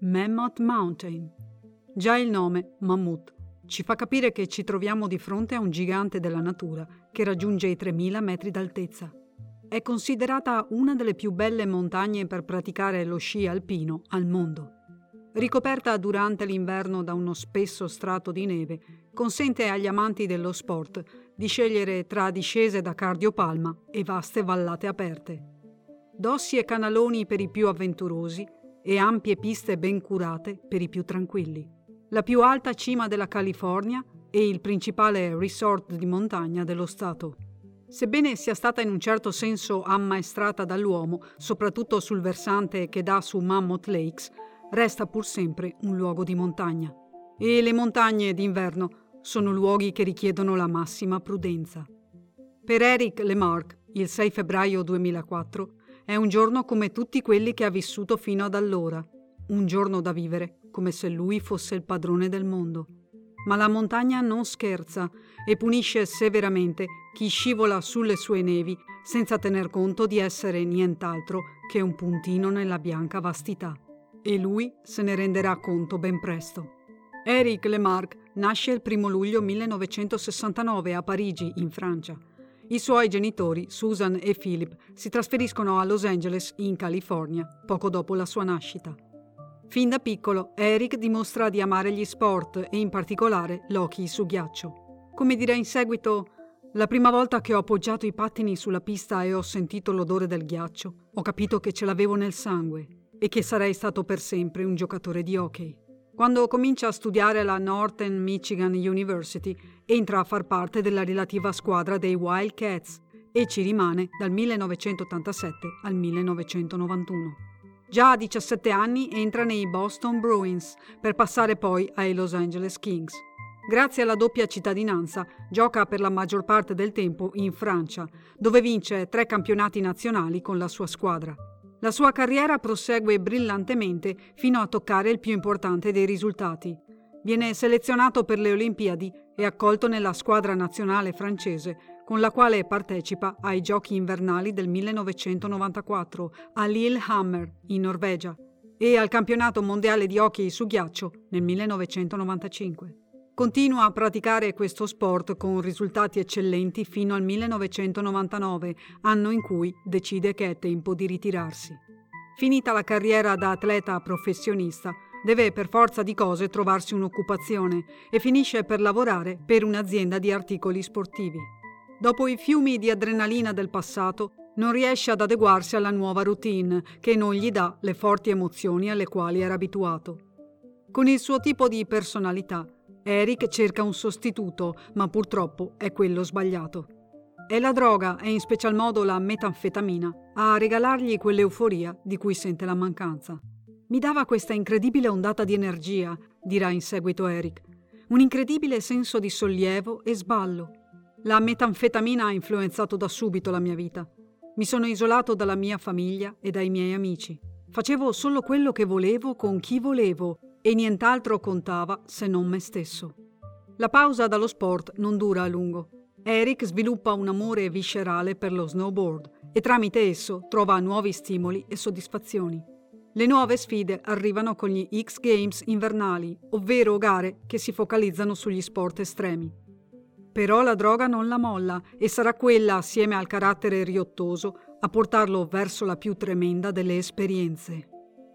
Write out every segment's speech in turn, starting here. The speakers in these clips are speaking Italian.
Mammoth Mountain. Già il nome, Mammut, ci fa capire che ci troviamo di fronte a un gigante della natura che raggiunge i 3000 metri d'altezza. È considerata una delle più belle montagne per praticare lo sci alpino al mondo. Ricoperta durante l'inverno da uno spesso strato di neve, consente agli amanti dello sport di scegliere tra discese da cardiopalma e vaste vallate aperte. Dossi e canaloni per i più avventurosi e ampie piste ben curate per i più tranquilli. La più alta cima della California e il principale resort di montagna dello Stato. Sebbene sia stata in un certo senso ammaestrata dall'uomo, soprattutto sul versante che dà su Mammoth Lakes, resta pur sempre un luogo di montagna. E le montagne d'inverno sono luoghi che richiedono la massima prudenza. Per Eric Lemarck, il 6 febbraio 2004, è un giorno come tutti quelli che ha vissuto fino ad allora, un giorno da vivere come se lui fosse il padrone del mondo. Ma la montagna non scherza e punisce severamente chi scivola sulle sue nevi senza tener conto di essere nient'altro che un puntino nella bianca vastità. E lui se ne renderà conto ben presto. Eric Lemarque nasce il 1 luglio 1969 a Parigi, in Francia. I suoi genitori, Susan e Philip, si trasferiscono a Los Angeles, in California, poco dopo la sua nascita. Fin da piccolo, Eric dimostra di amare gli sport e in particolare l'hockey su ghiaccio. Come dirà in seguito, la prima volta che ho appoggiato i pattini sulla pista e ho sentito l'odore del ghiaccio, ho capito che ce l'avevo nel sangue e che sarei stato per sempre un giocatore di hockey. Quando comincia a studiare alla Northern Michigan University, entra a far parte della relativa squadra dei Wildcats e ci rimane dal 1987 al 1991. Già a 17 anni entra nei Boston Bruins per passare poi ai Los Angeles Kings. Grazie alla doppia cittadinanza, gioca per la maggior parte del tempo in Francia, dove vince tre campionati nazionali con la sua squadra. La sua carriera prosegue brillantemente fino a toccare il più importante dei risultati. Viene selezionato per le Olimpiadi e accolto nella squadra nazionale francese con la quale partecipa ai Giochi invernali del 1994 a Lillehammer, in Norvegia, e al Campionato mondiale di hockey su ghiaccio nel 1995. Continua a praticare questo sport con risultati eccellenti fino al 1999, anno in cui decide che è tempo di ritirarsi. Finita la carriera da atleta professionista, deve per forza di cose trovarsi un'occupazione e finisce per lavorare per un'azienda di articoli sportivi. Dopo i fiumi di adrenalina del passato, non riesce ad adeguarsi alla nuova routine che non gli dà le forti emozioni alle quali era abituato. Con il suo tipo di personalità, Eric cerca un sostituto, ma purtroppo è quello sbagliato. È la droga, e in special modo la metanfetamina, a regalargli quell'euforia di cui sente la mancanza. Mi dava questa incredibile ondata di energia, dirà in seguito Eric, un incredibile senso di sollievo e sballo. La metanfetamina ha influenzato da subito la mia vita. Mi sono isolato dalla mia famiglia e dai miei amici. Facevo solo quello che volevo con chi volevo e nient'altro contava se non me stesso. La pausa dallo sport non dura a lungo. Eric sviluppa un amore viscerale per lo snowboard e tramite esso trova nuovi stimoli e soddisfazioni. Le nuove sfide arrivano con gli X Games invernali, ovvero gare che si focalizzano sugli sport estremi. Però la droga non la molla e sarà quella, assieme al carattere riottoso, a portarlo verso la più tremenda delle esperienze.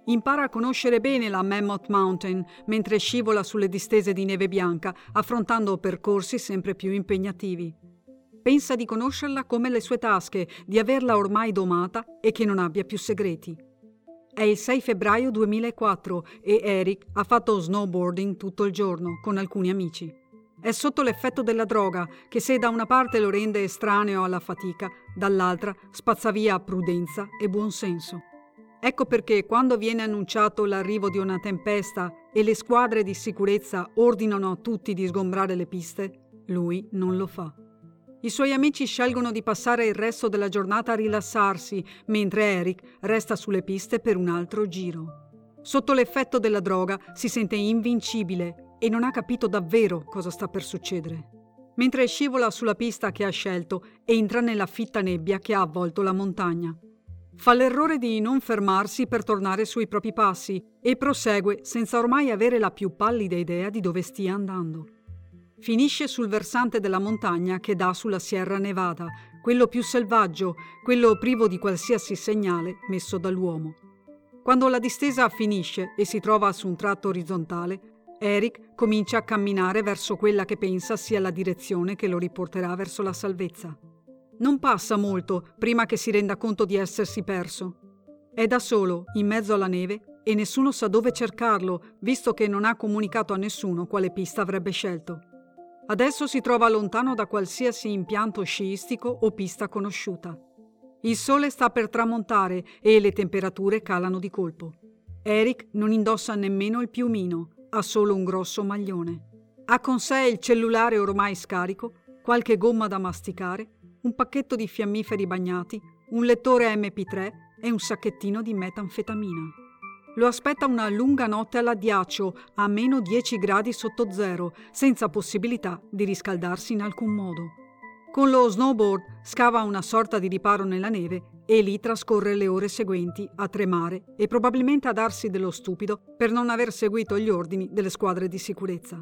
Impara a conoscere bene la Mammoth Mountain mentre scivola sulle distese di neve bianca, affrontando percorsi sempre più impegnativi. Pensa di conoscerla come le sue tasche, di averla ormai domata e che non abbia più segreti. È il 6 febbraio 2004 e Eric ha fatto snowboarding tutto il giorno con alcuni amici. È sotto l'effetto della droga che se da una parte lo rende estraneo alla fatica, dall'altra spazza via prudenza e buonsenso. Ecco perché quando viene annunciato l'arrivo di una tempesta e le squadre di sicurezza ordinano a tutti di sgombrare le piste, lui non lo fa. I suoi amici scelgono di passare il resto della giornata a rilassarsi, mentre Eric resta sulle piste per un altro giro. Sotto l'effetto della droga si sente invincibile e non ha capito davvero cosa sta per succedere. Mentre scivola sulla pista che ha scelto, entra nella fitta nebbia che ha avvolto la montagna. Fa l'errore di non fermarsi per tornare sui propri passi e prosegue senza ormai avere la più pallida idea di dove stia andando. Finisce sul versante della montagna che dà sulla Sierra Nevada, quello più selvaggio, quello privo di qualsiasi segnale messo dall'uomo. Quando la distesa finisce e si trova su un tratto orizzontale, Eric comincia a camminare verso quella che pensa sia la direzione che lo riporterà verso la salvezza. Non passa molto prima che si renda conto di essersi perso. È da solo, in mezzo alla neve, e nessuno sa dove cercarlo, visto che non ha comunicato a nessuno quale pista avrebbe scelto. Adesso si trova lontano da qualsiasi impianto sciistico o pista conosciuta. Il sole sta per tramontare e le temperature calano di colpo. Eric non indossa nemmeno il piumino, ha solo un grosso maglione. Ha con sé il cellulare ormai scarico, qualche gomma da masticare, un pacchetto di fiammiferi bagnati, un lettore MP3 e un sacchettino di metanfetamina. Lo aspetta una lunga notte all'addiaccio, a meno 10 gradi sotto zero, senza possibilità di riscaldarsi in alcun modo. Con lo snowboard scava una sorta di riparo nella neve e lì trascorre le ore seguenti a tremare e probabilmente a darsi dello stupido per non aver seguito gli ordini delle squadre di sicurezza.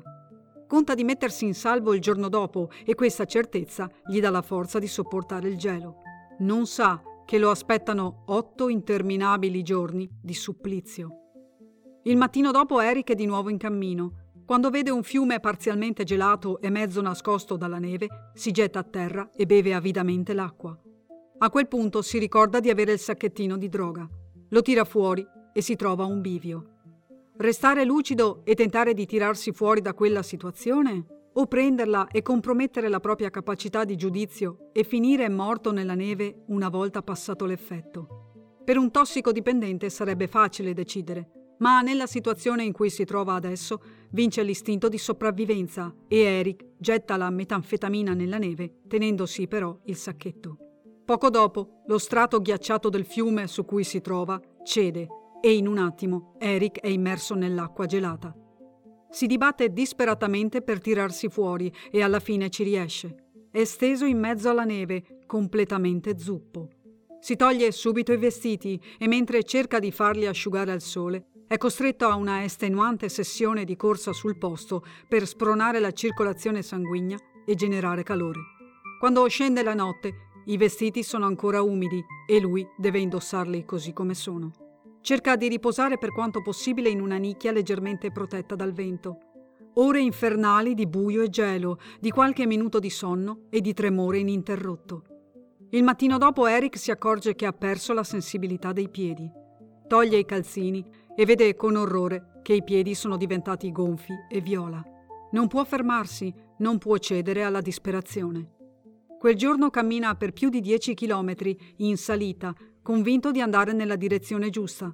Conta di mettersi in salvo il giorno dopo e questa certezza gli dà la forza di sopportare il gelo. Non sa che lo aspettano otto interminabili giorni di supplizio. Il mattino dopo Eric è di nuovo in cammino quando vede un fiume parzialmente gelato e mezzo nascosto dalla neve, si getta a terra e beve avidamente l'acqua. A quel punto si ricorda di avere il sacchettino di droga. Lo tira fuori e si trova un bivio. Restare lucido e tentare di tirarsi fuori da quella situazione? O prenderla e compromettere la propria capacità di giudizio e finire morto nella neve una volta passato l'effetto? Per un tossicodipendente sarebbe facile decidere, ma nella situazione in cui si trova adesso vince l'istinto di sopravvivenza e Eric getta la metanfetamina nella neve, tenendosi però il sacchetto. Poco dopo, lo strato ghiacciato del fiume su cui si trova cede e in un attimo Eric è immerso nell'acqua gelata. Si dibatte disperatamente per tirarsi fuori e alla fine ci riesce. È steso in mezzo alla neve, completamente zuppo. Si toglie subito i vestiti e mentre cerca di farli asciugare al sole, è costretto a una estenuante sessione di corsa sul posto per spronare la circolazione sanguigna e generare calore. Quando scende la notte, i vestiti sono ancora umidi e lui deve indossarli così come sono. Cerca di riposare per quanto possibile in una nicchia leggermente protetta dal vento. Ore infernali di buio e gelo, di qualche minuto di sonno e di tremore ininterrotto. Il mattino dopo Eric si accorge che ha perso la sensibilità dei piedi. Toglie i calzini e vede con orrore che i piedi sono diventati gonfi e viola. Non può fermarsi, non può cedere alla disperazione. Quel giorno cammina per più di 10 chilometri in salita, convinto di andare nella direzione giusta.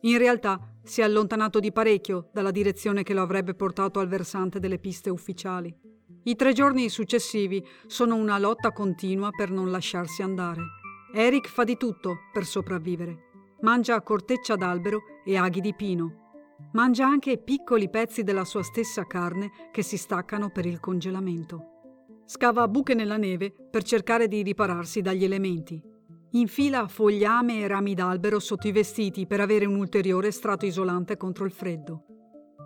In realtà si è allontanato di parecchio dalla direzione che lo avrebbe portato al versante delle piste ufficiali. I tre giorni successivi sono una lotta continua per non lasciarsi andare. Eric fa di tutto per sopravvivere. Mangia corteccia d'albero e aghi di pino. Mangia anche piccoli pezzi della sua stessa carne che si staccano per il congelamento. Scava buche nella neve per cercare di ripararsi dagli elementi. Infila fogliame e rami d'albero sotto i vestiti per avere un ulteriore strato isolante contro il freddo.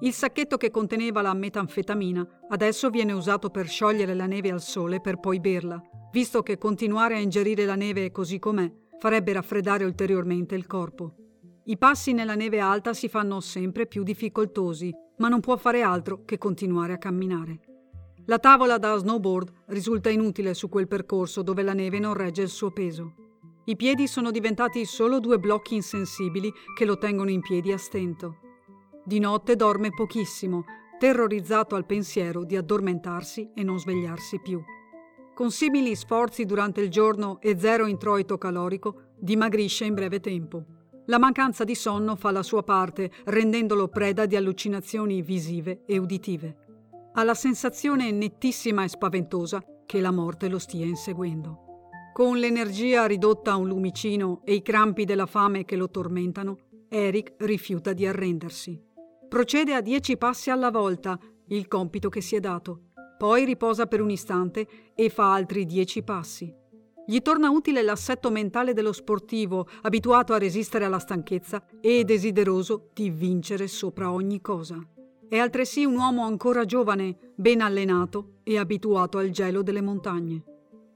Il sacchetto che conteneva la metanfetamina adesso viene usato per sciogliere la neve al sole per poi berla, visto che continuare a ingerire la neve così com'è farebbe raffreddare ulteriormente il corpo. I passi nella neve alta si fanno sempre più difficoltosi, ma non può fare altro che continuare a camminare. La tavola da snowboard risulta inutile su quel percorso dove la neve non regge il suo peso. I piedi sono diventati solo due blocchi insensibili che lo tengono in piedi a stento. Di notte dorme pochissimo, terrorizzato al pensiero di addormentarsi e non svegliarsi più. Con simili sforzi durante il giorno e zero introito calorico, dimagrisce in breve tempo. La mancanza di sonno fa la sua parte, rendendolo preda di allucinazioni visive e uditive. Ha la sensazione nettissima e spaventosa che la morte lo stia inseguendo. Con l'energia ridotta a un lumicino e i crampi della fame che lo tormentano, Eric rifiuta di arrendersi. Procede a dieci passi alla volta, il compito che si è dato, poi riposa per un istante e fa altri dieci passi. Gli torna utile l'assetto mentale dello sportivo, abituato a resistere alla stanchezza e desideroso di vincere sopra ogni cosa. È altresì un uomo ancora giovane, ben allenato e abituato al gelo delle montagne.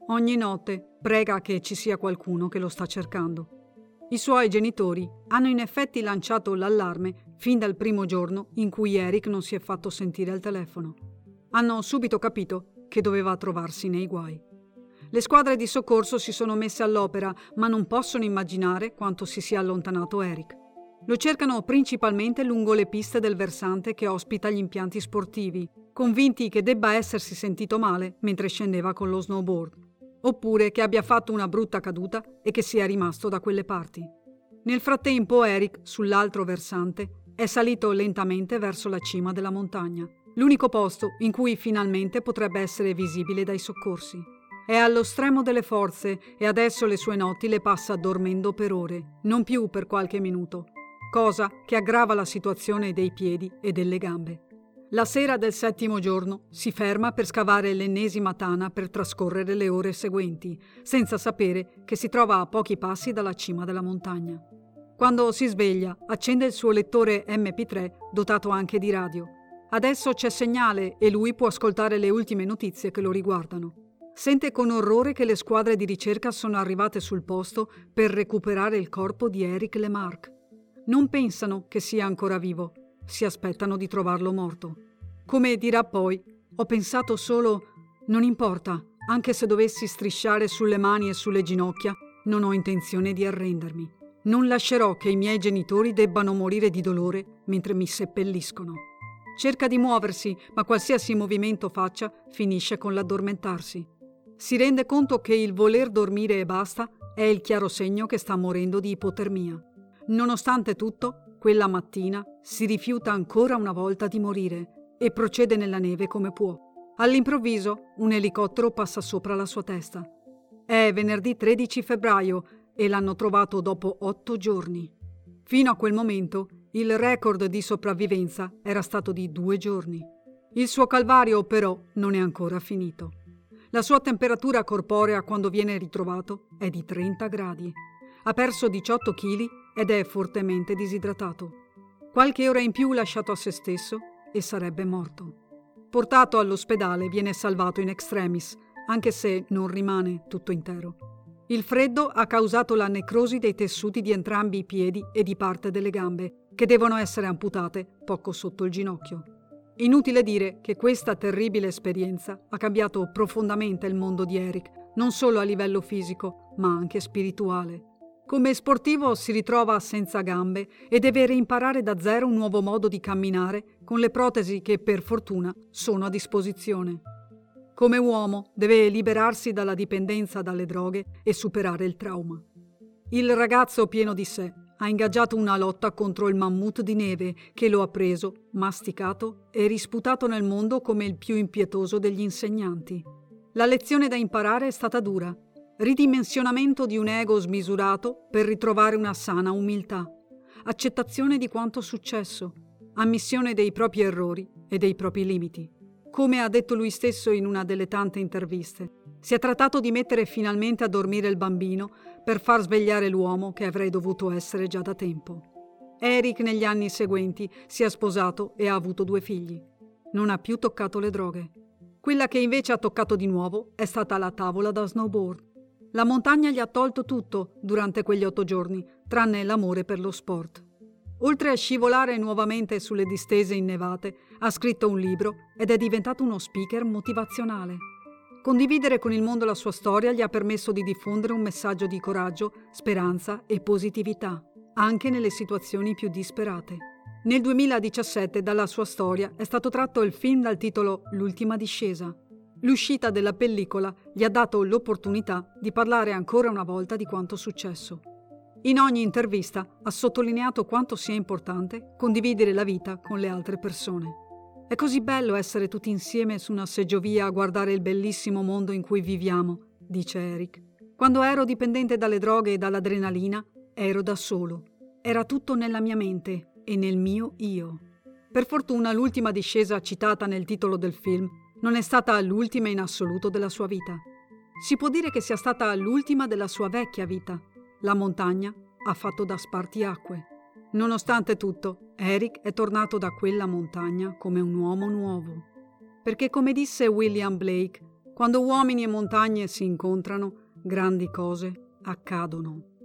Ogni notte prega che ci sia qualcuno che lo sta cercando. I suoi genitori hanno in effetti lanciato l'allarme fin dal primo giorno in cui Eric non si è fatto sentire al telefono. Hanno subito capito che doveva trovarsi nei guai. Le squadre di soccorso si sono messe all'opera, ma non possono immaginare quanto si sia allontanato Eric. Lo cercano principalmente lungo le piste del versante che ospita gli impianti sportivi, convinti che debba essersi sentito male mentre scendeva con lo snowboard oppure che abbia fatto una brutta caduta e che sia rimasto da quelle parti. Nel frattempo Eric, sull'altro versante, è salito lentamente verso la cima della montagna, l'unico posto in cui finalmente potrebbe essere visibile dai soccorsi. È allo stremo delle forze e adesso le sue notti le passa dormendo per ore, non più per qualche minuto, cosa che aggrava la situazione dei piedi e delle gambe. La sera del settimo giorno si ferma per scavare l'ennesima tana per trascorrere le ore seguenti, senza sapere che si trova a pochi passi dalla cima della montagna. Quando si sveglia, accende il suo lettore MP3 dotato anche di radio. Adesso c'è segnale e lui può ascoltare le ultime notizie che lo riguardano. Sente con orrore che le squadre di ricerca sono arrivate sul posto per recuperare il corpo di Eric Lemarck. Non pensano che sia ancora vivo si aspettano di trovarlo morto. Come dirà poi, ho pensato solo, non importa, anche se dovessi strisciare sulle mani e sulle ginocchia, non ho intenzione di arrendermi. Non lascerò che i miei genitori debbano morire di dolore mentre mi seppelliscono. Cerca di muoversi, ma qualsiasi movimento faccia finisce con l'addormentarsi. Si rende conto che il voler dormire e basta è il chiaro segno che sta morendo di ipotermia. Nonostante tutto, quella mattina si rifiuta ancora una volta di morire e procede nella neve come può. All'improvviso un elicottero passa sopra la sua testa. È venerdì 13 febbraio e l'hanno trovato dopo otto giorni. Fino a quel momento il record di sopravvivenza era stato di due giorni. Il suo calvario però non è ancora finito. La sua temperatura corporea quando viene ritrovato è di 30 gradi. Ha perso 18 kg ed è fortemente disidratato. Qualche ora in più lasciato a se stesso e sarebbe morto. Portato all'ospedale viene salvato in extremis, anche se non rimane tutto intero. Il freddo ha causato la necrosi dei tessuti di entrambi i piedi e di parte delle gambe, che devono essere amputate poco sotto il ginocchio. Inutile dire che questa terribile esperienza ha cambiato profondamente il mondo di Eric, non solo a livello fisico, ma anche spirituale. Come sportivo si ritrova senza gambe e deve reimparare da zero un nuovo modo di camminare con le protesi che per fortuna sono a disposizione. Come uomo deve liberarsi dalla dipendenza dalle droghe e superare il trauma. Il ragazzo pieno di sé ha ingaggiato una lotta contro il mammut di neve che lo ha preso, masticato e risputato nel mondo come il più impietoso degli insegnanti. La lezione da imparare è stata dura ridimensionamento di un ego smisurato per ritrovare una sana umiltà, accettazione di quanto successo, ammissione dei propri errori e dei propri limiti. Come ha detto lui stesso in una delle tante interviste, si è trattato di mettere finalmente a dormire il bambino per far svegliare l'uomo che avrei dovuto essere già da tempo. Eric negli anni seguenti si è sposato e ha avuto due figli. Non ha più toccato le droghe. Quella che invece ha toccato di nuovo è stata la tavola da snowboard. La montagna gli ha tolto tutto durante quegli otto giorni, tranne l'amore per lo sport. Oltre a scivolare nuovamente sulle distese innevate, ha scritto un libro ed è diventato uno speaker motivazionale. Condividere con il mondo la sua storia gli ha permesso di diffondere un messaggio di coraggio, speranza e positività, anche nelle situazioni più disperate. Nel 2017 dalla sua storia è stato tratto il film dal titolo L'ultima discesa, L'uscita della pellicola gli ha dato l'opportunità di parlare ancora una volta di quanto successo. In ogni intervista ha sottolineato quanto sia importante condividere la vita con le altre persone. È così bello essere tutti insieme su una seggiovia a guardare il bellissimo mondo in cui viviamo, dice Eric. Quando ero dipendente dalle droghe e dall'adrenalina, ero da solo. Era tutto nella mia mente e nel mio io. Per fortuna l'ultima discesa citata nel titolo del film non è stata l'ultima in assoluto della sua vita. Si può dire che sia stata l'ultima della sua vecchia vita. La montagna ha fatto da spartiacque. Nonostante tutto, Eric è tornato da quella montagna come un uomo nuovo. Perché come disse William Blake, quando uomini e montagne si incontrano, grandi cose accadono.